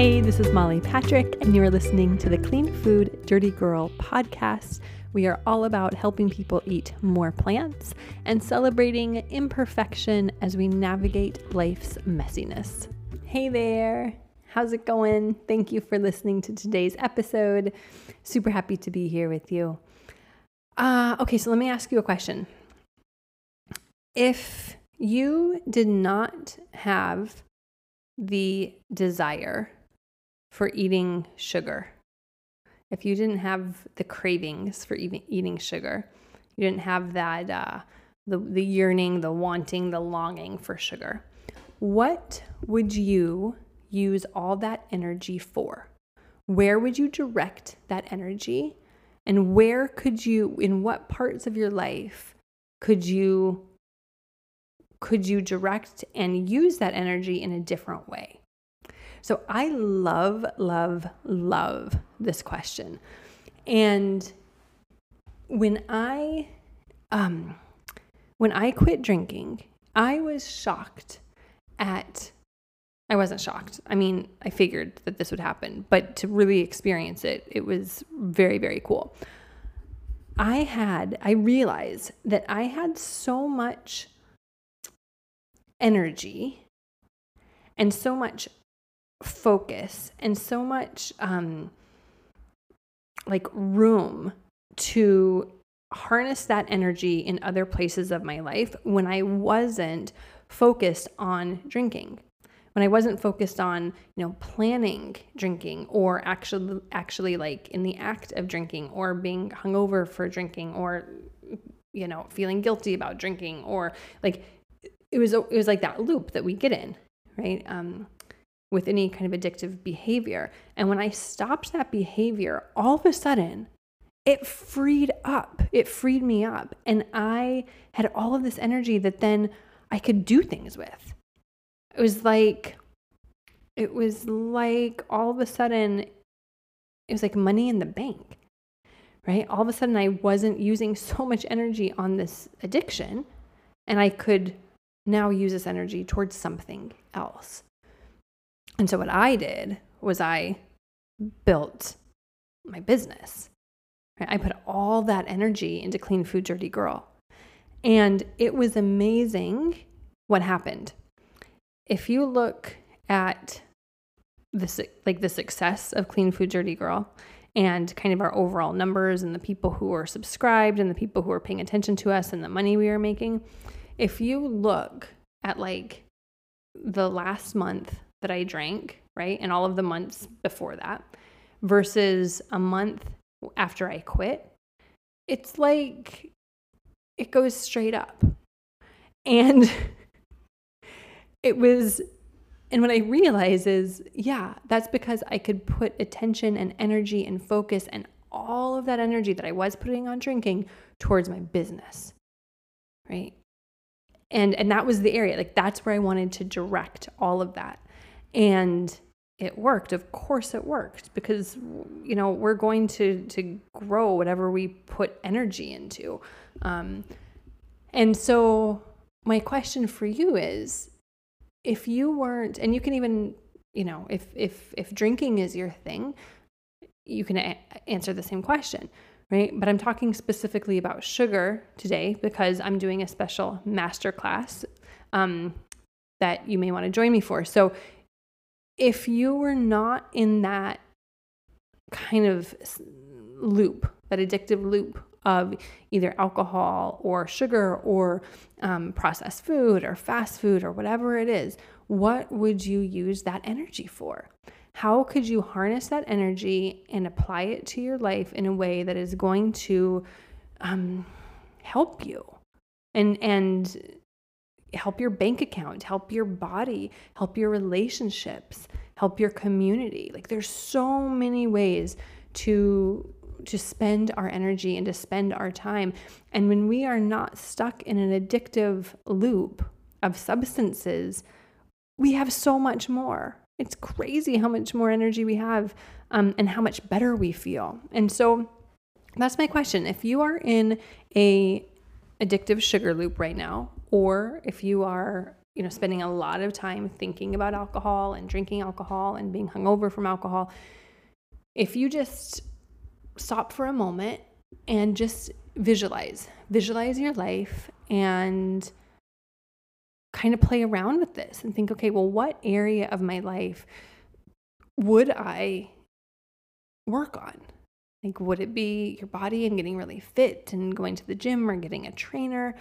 Hey, this is Molly Patrick, and you are listening to the Clean Food Dirty Girl podcast. We are all about helping people eat more plants and celebrating imperfection as we navigate life's messiness. Hey there, how's it going? Thank you for listening to today's episode. Super happy to be here with you. Uh, okay, so let me ask you a question. If you did not have the desire for eating sugar, if you didn't have the cravings for eating, eating sugar, you didn't have that, uh, the, the yearning, the wanting, the longing for sugar, what would you use all that energy for? Where would you direct that energy? And where could you, in what parts of your life could you could you direct and use that energy in a different way? So I love, love, love this question. And when I um when I quit drinking, I was shocked at I wasn't shocked. I mean, I figured that this would happen, but to really experience it, it was very, very cool. I had, I realized that I had so much energy and so much focus and so much um, like room to harness that energy in other places of my life when I wasn't focused on drinking when I wasn't focused on, you know, planning drinking or actually actually like in the act of drinking or being hungover for drinking or you know, feeling guilty about drinking or like it was it was like that loop that we get in, right? Um, with any kind of addictive behavior. And when I stopped that behavior, all of a sudden, it freed up. It freed me up. And I had all of this energy that then I could do things with. It was like, it was like all of a sudden, it was like money in the bank, right? All of a sudden, I wasn't using so much energy on this addiction and I could now use this energy towards something else. And so, what I did was I built my business. I put all that energy into Clean Food Dirty Girl. And it was amazing what happened. If you look at the like the success of Clean Food Dirty Girl and kind of our overall numbers and the people who are subscribed and the people who are paying attention to us and the money we are making, if you look at like the last month that I drank, right? And all of the months before that versus a month after I quit, it's like it goes straight up. And it was, and what I realize is, yeah, that's because I could put attention and energy and focus and all of that energy that I was putting on drinking towards my business, right? and and that was the area like that's where i wanted to direct all of that and it worked of course it worked because you know we're going to to grow whatever we put energy into um, and so my question for you is if you weren't and you can even you know if if if drinking is your thing you can a- answer the same question right? But I'm talking specifically about sugar today because I'm doing a special master class um, that you may want to join me for. So if you were not in that kind of loop, that addictive loop of either alcohol or sugar or um, processed food or fast food or whatever it is, what would you use that energy for? How could you harness that energy and apply it to your life in a way that is going to um, help you and and help your bank account, help your body, help your relationships, help your community? Like there's so many ways to to spend our energy and to spend our time. And when we are not stuck in an addictive loop of substances, we have so much more. It's crazy how much more energy we have um, and how much better we feel. And so that's my question. If you are in a addictive sugar loop right now, or if you are you know, spending a lot of time thinking about alcohol and drinking alcohol and being hungover from alcohol, if you just stop for a moment and just visualize, visualize your life and kind of play around with this and think, okay, well, what area of my life would I work on? Like, would it be your body and getting really fit and going to the gym or getting a trainer?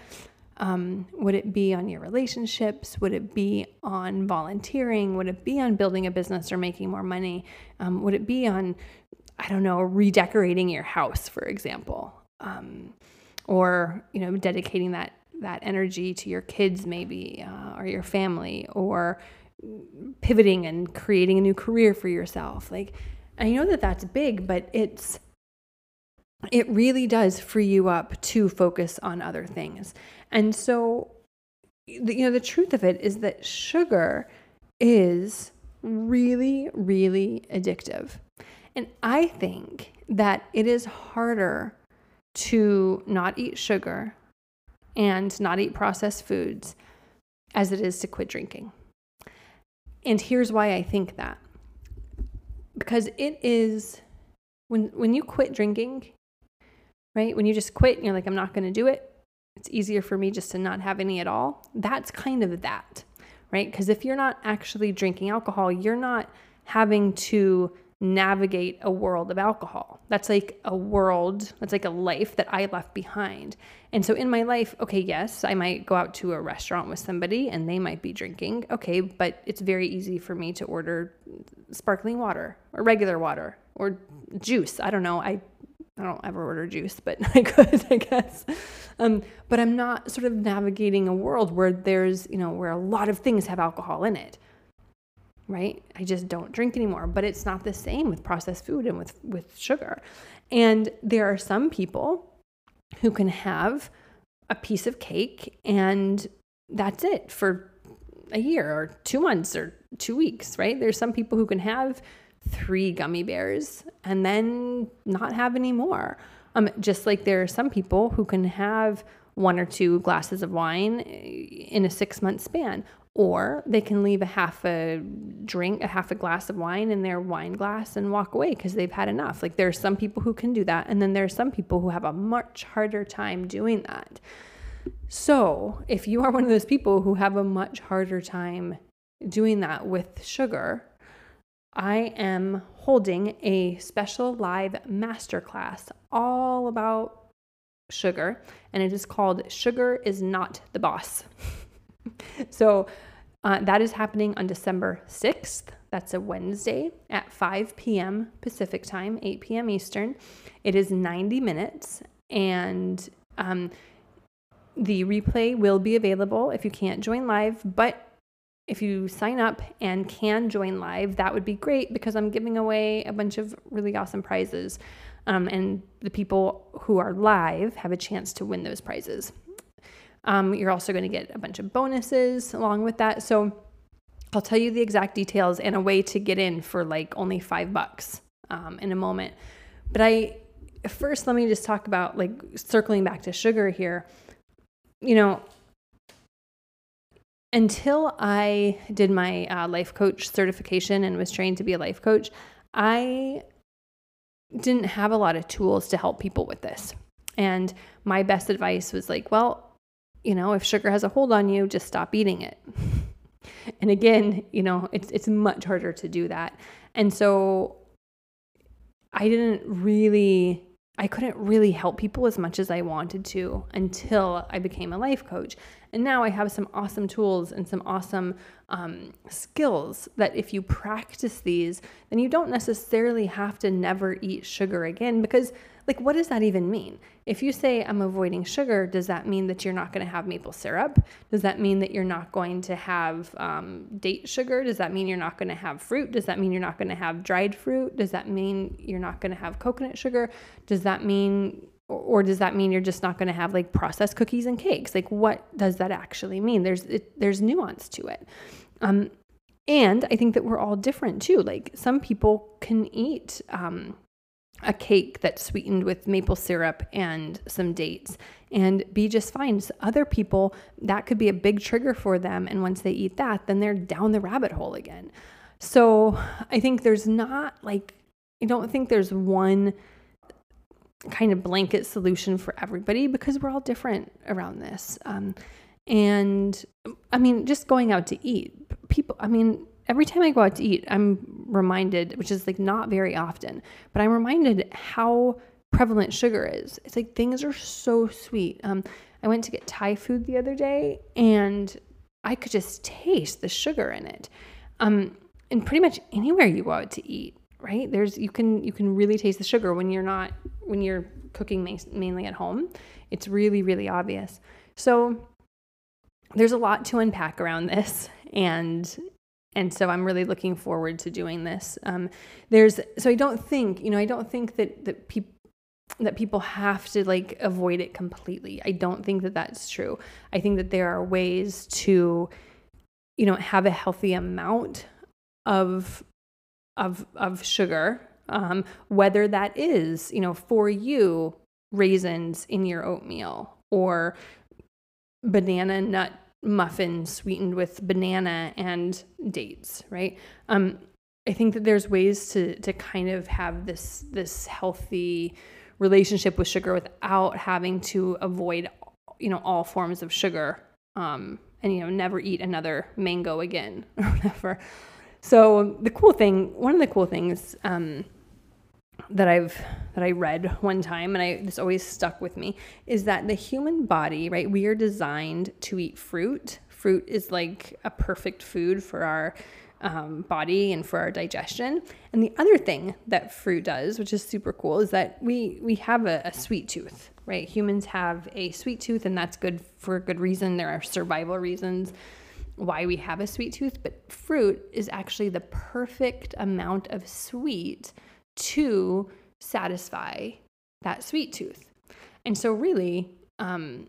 Um, would it be on your relationships? Would it be on volunteering? Would it be on building a business or making more money? Um, would it be on, I don't know, redecorating your house, for example? Um, or, you know, dedicating that that energy to your kids maybe uh, or your family or pivoting and creating a new career for yourself like i know that that's big but it's it really does free you up to focus on other things and so you know the truth of it is that sugar is really really addictive and i think that it is harder to not eat sugar and not eat processed foods as it is to quit drinking. And here's why I think that. Because it is when when you quit drinking, right? When you just quit and you're like I'm not going to do it. It's easier for me just to not have any at all. That's kind of that, right? Because if you're not actually drinking alcohol, you're not having to navigate a world of alcohol. That's like a world, that's like a life that I left behind. And so in my life, okay, yes, I might go out to a restaurant with somebody and they might be drinking. Okay, but it's very easy for me to order sparkling water or regular water or juice. I don't know. I I don't ever order juice, but I could, I guess. Um, but I'm not sort of navigating a world where there's, you know, where a lot of things have alcohol in it right? I just don't drink anymore. But it's not the same with processed food and with, with sugar. And there are some people who can have a piece of cake and that's it for a year or two months or two weeks, right? There's some people who can have three gummy bears and then not have any more. Um, just like there are some people who can have one or two glasses of wine in a six month span or they can leave a half a drink, a half a glass of wine in their wine glass and walk away because they've had enough. Like there are some people who can do that. And then there are some people who have a much harder time doing that. So if you are one of those people who have a much harder time doing that with sugar, I am holding a special live masterclass all about sugar, and it is called Sugar is Not the Boss. so uh, that is happening on December 6th. That's a Wednesday at 5 p.m. Pacific time, 8 p.m. Eastern. It is 90 minutes, and um, the replay will be available if you can't join live. But if you sign up and can join live, that would be great because I'm giving away a bunch of really awesome prizes. Um, and the people who are live have a chance to win those prizes. Um, you're also going to get a bunch of bonuses along with that. So I'll tell you the exact details and a way to get in for like only five bucks um, in a moment. But I first let me just talk about like circling back to sugar here. You know, until I did my uh, life coach certification and was trained to be a life coach, I didn't have a lot of tools to help people with this. And my best advice was like, well, you know, if sugar has a hold on you, just stop eating it. and again, you know, it's it's much harder to do that. And so I didn't really I couldn't really help people as much as I wanted to until I became a life coach. And now I have some awesome tools and some awesome um, skills that if you practice these, then you don't necessarily have to never eat sugar again because like, what does that even mean? If you say, I'm avoiding sugar, does that mean that you're not going to have maple syrup? Does that mean that you're not going to have um, date sugar? Does that mean you're not going to have fruit? Does that mean you're not going to have dried fruit? Does that mean you're not going to have coconut sugar? Does that mean or does that mean you're just not going to have like processed cookies and cakes like what does that actually mean there's it, there's nuance to it um, and i think that we're all different too like some people can eat um, a cake that's sweetened with maple syrup and some dates and be just fine. So other people, that could be a big trigger for them. And once they eat that, then they're down the rabbit hole again. So I think there's not like, I don't think there's one kind of blanket solution for everybody because we're all different around this. Um, and I mean, just going out to eat, people, I mean, every time I go out to eat, I'm reminded, which is like not very often, but I'm reminded how prevalent sugar is. It's like things are so sweet. Um, I went to get Thai food the other day and I could just taste the sugar in it. Um, and pretty much anywhere you go out to eat, right? There's you can you can really taste the sugar when you're not when you're cooking mainly at home. It's really really obvious. So there's a lot to unpack around this and and so I'm really looking forward to doing this. Um, there's so I don't think you know I don't think that that people that people have to like avoid it completely. I don't think that that's true. I think that there are ways to you know have a healthy amount of of of sugar um, whether that is you know for you raisins in your oatmeal or banana nut muffin sweetened with banana and dates, right? Um, I think that there's ways to to kind of have this this healthy relationship with sugar without having to avoid you know all forms of sugar um, and you know never eat another mango again or whatever. So the cool thing, one of the cool things um, that I've that I read one time and I this always stuck with me is that the human body, right? We are designed to eat fruit. Fruit is like a perfect food for our um, body and for our digestion. And the other thing that fruit does, which is super cool, is that we we have a, a sweet tooth, right? Humans have a sweet tooth, and that's good for a good reason. There are survival reasons why we have a sweet tooth, but fruit is actually the perfect amount of sweet to satisfy that sweet tooth. And so, really, um,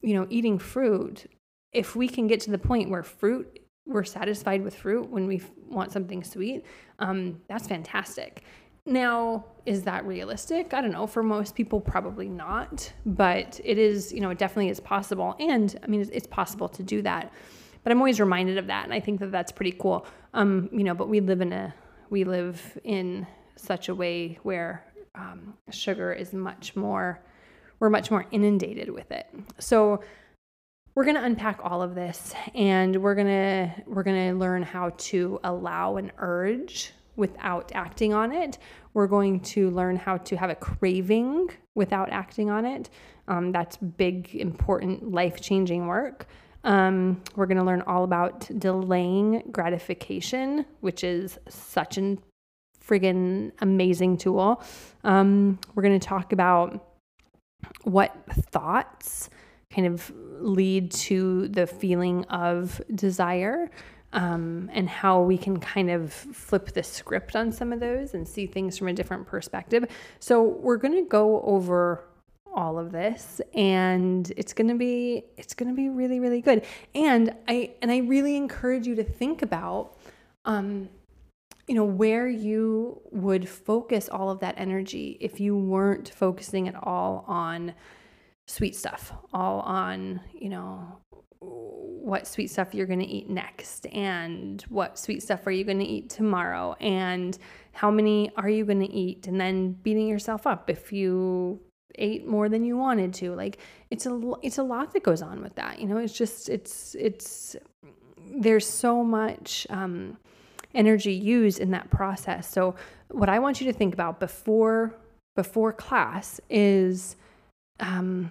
you know, eating fruit, if we can get to the point where fruit, we're satisfied with fruit when we want something sweet, um, that's fantastic. Now, is that realistic? I don't know. For most people, probably not, but it is, you know, it definitely is possible. And I mean, it's, it's possible to do that. But I'm always reminded of that. And I think that that's pretty cool. Um, you know, but we live in a, we live in such a way where um, sugar is much more, we're much more inundated with it. So we're going to unpack all of this and we're going to we're going to learn how to allow an urge without acting on it. We're going to learn how to have a craving without acting on it. Um, that's big, important, life changing work. Um, we're going to learn all about delaying gratification, which is such an friggin' amazing tool. Um, we're going to talk about what thoughts kind of lead to the feeling of desire um, and how we can kind of flip the script on some of those and see things from a different perspective. So, we're going to go over all of this and it's going to be it's going to be really really good. And i and i really encourage you to think about um you know, where you would focus all of that energy if you weren't focusing at all on sweet stuff, all on, you know, what sweet stuff you're going to eat next and what sweet stuff are you going to eat tomorrow and how many are you going to eat and then beating yourself up if you ate more than you wanted to like it's a it's a lot that goes on with that you know it's just it's it's there's so much um energy used in that process. So what I want you to think about before before class is um,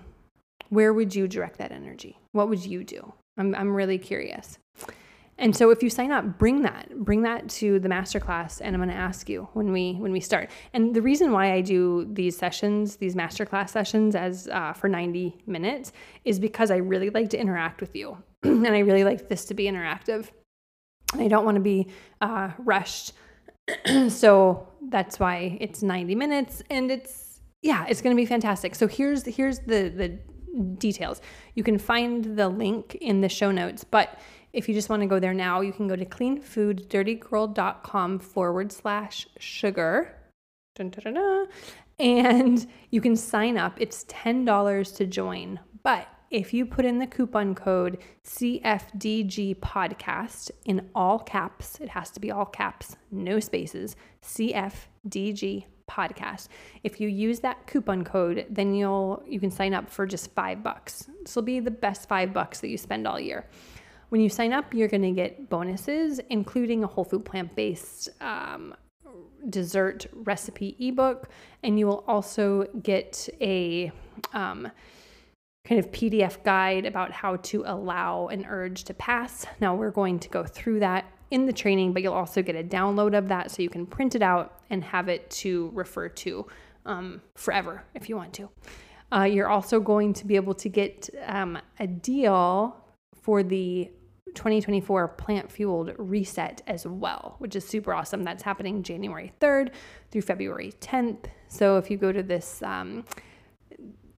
where would you direct that energy? What would you do? I'm I'm really curious. And so if you sign up, bring that, bring that to the masterclass, and I'm going to ask you when we when we start. And the reason why I do these sessions, these masterclass sessions, as uh, for 90 minutes, is because I really like to interact with you, and I really like this to be interactive. I don't want to be uh, rushed. so that's why it's 90 minutes and it's yeah, it's going to be fantastic. So here's here's the the details. You can find the link in the show notes, but if you just want to go there now, you can go to cleanfooddirtygirl.com forward slash sugar and you can sign up. It's $10 to join. But if you put in the coupon code CFDG podcast in all caps, it has to be all caps, no spaces, CFDG podcast. If you use that coupon code, then you'll you can sign up for just 5 bucks. This will be the best 5 bucks that you spend all year. When you sign up, you're going to get bonuses, including a whole food plant based um, dessert recipe ebook, and you will also get a um, kind of PDF guide about how to allow an urge to pass. Now, we're going to go through that in the training, but you'll also get a download of that so you can print it out and have it to refer to um, forever if you want to. Uh, you're also going to be able to get um, a deal for the 2024 plant fueled reset as well, which is super awesome. That's happening January 3rd through February 10th. So if you go to this um,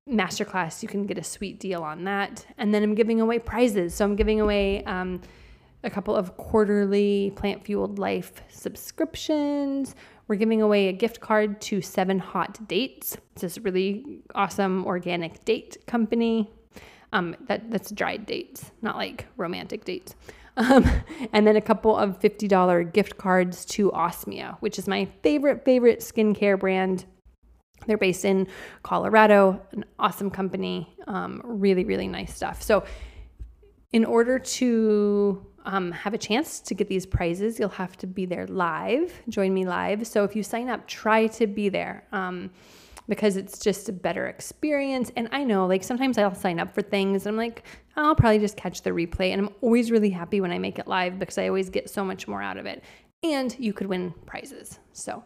masterclass, you can get a sweet deal on that. And then I'm giving away prizes. So I'm giving away um, a couple of quarterly plant fueled life subscriptions. We're giving away a gift card to Seven Hot Dates. It's this really awesome organic date company. Um, that that's dried dates, not like romantic dates. Um, and then a couple of $50 gift cards to Osmia, which is my favorite, favorite skincare brand. They're based in Colorado, an awesome company, um, really, really nice stuff. So, in order to um, have a chance to get these prizes, you'll have to be there live. Join me live. So, if you sign up, try to be there. Because it's just a better experience. And I know, like, sometimes I'll sign up for things and I'm like, I'll probably just catch the replay. And I'm always really happy when I make it live because I always get so much more out of it. And you could win prizes. So,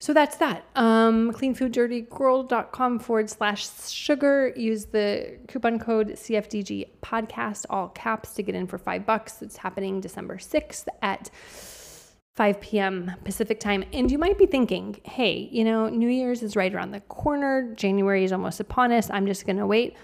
so that's that. Um, cleanfooddirtygirl.com forward slash sugar. Use the coupon code CFDG podcast, all caps, to get in for five bucks. It's happening December 6th at 5 p.m. Pacific time. And you might be thinking, hey, you know, New Year's is right around the corner. January is almost upon us. I'm just going to wait.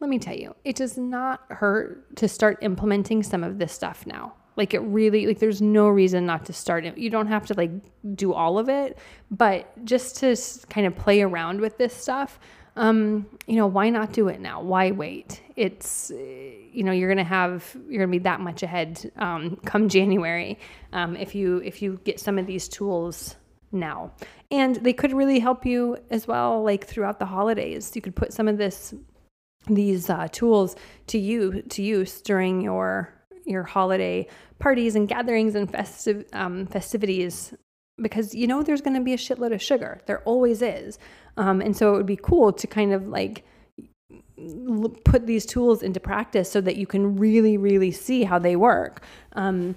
Let me tell you, it does not hurt to start implementing some of this stuff now. Like it really, like there's no reason not to start it. You don't have to like do all of it, but just to kind of play around with this stuff, um, you know, why not do it now? Why wait? It's, you know, you're gonna have, you're gonna be that much ahead um, come January um, if you if you get some of these tools now, and they could really help you as well, like throughout the holidays. You could put some of this these uh, tools to you to use during your your holiday parties and gatherings and festive um, festivities because you know there's going to be a shitload of sugar. There always is. Um, and so it would be cool to kind of like put these tools into practice so that you can really, really see how they work. Um,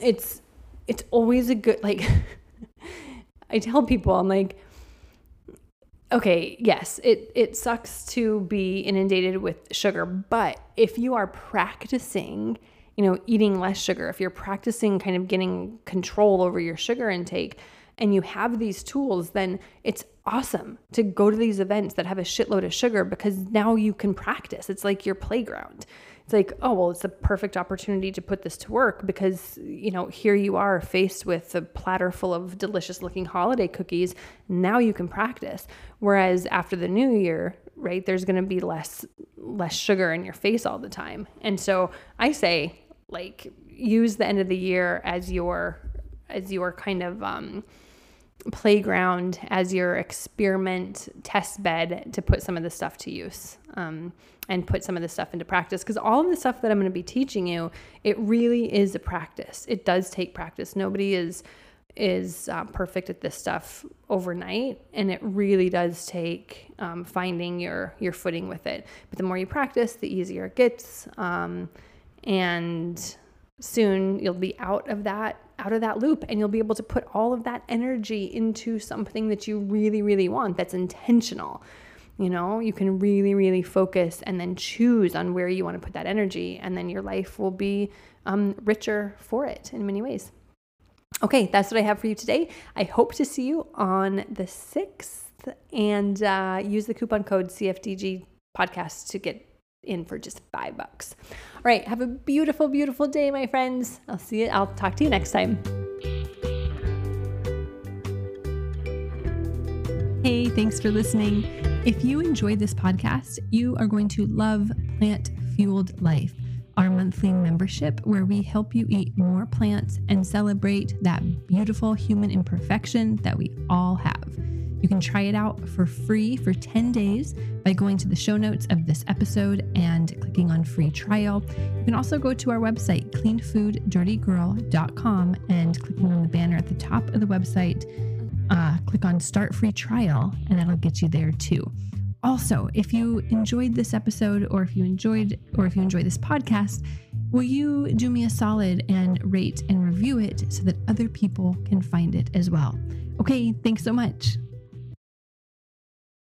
it's it's always a good like. I tell people I'm like, okay, yes, it it sucks to be inundated with sugar, but if you are practicing you know, eating less sugar, if you're practicing kind of getting control over your sugar intake and you have these tools, then it's awesome to go to these events that have a shitload of sugar because now you can practice. It's like your playground. It's like, oh, well, it's a perfect opportunity to put this to work because, you know, here you are faced with a platter full of delicious looking holiday cookies. Now you can practice. Whereas after the new year, right, there's going to be less less sugar in your face all the time. And so I say like use the end of the year as your as your kind of um, playground as your experiment test bed to put some of the stuff to use um, and put some of the stuff into practice. Because all of the stuff that i'm going to be teaching you it really is a practice. It does take practice. Nobody is is uh, perfect at this stuff overnight and it really does take um, finding your your footing with it. But the more you practice the easier it gets um, and soon you'll be out of that out of that loop and you'll be able to put all of that energy into something that you really really want that's intentional. You know you can really really focus and then choose on where you want to put that energy and then your life will be um, richer for it in many ways. Okay that's what i have for you today. I hope to see you on the 6th and uh, use the coupon code cfdg podcast to get in for just five bucks. All right, have a beautiful, beautiful day, my friends. I'll see you. I'll talk to you next time. Hey, thanks for listening. If you enjoyed this podcast, you are going to love Plant Fueled Life, our monthly membership where we help you eat more plants and celebrate that beautiful human imperfection that we all have. You can try it out for free for 10 days by going to the show notes of this episode and clicking on free trial. You can also go to our website, cleanfooddirtygirl.com, and clicking on the banner at the top of the website, uh, click on start free trial, and that'll get you there too. Also, if you enjoyed this episode or if you enjoyed or if you enjoy this podcast, will you do me a solid and rate and review it so that other people can find it as well? Okay, thanks so much.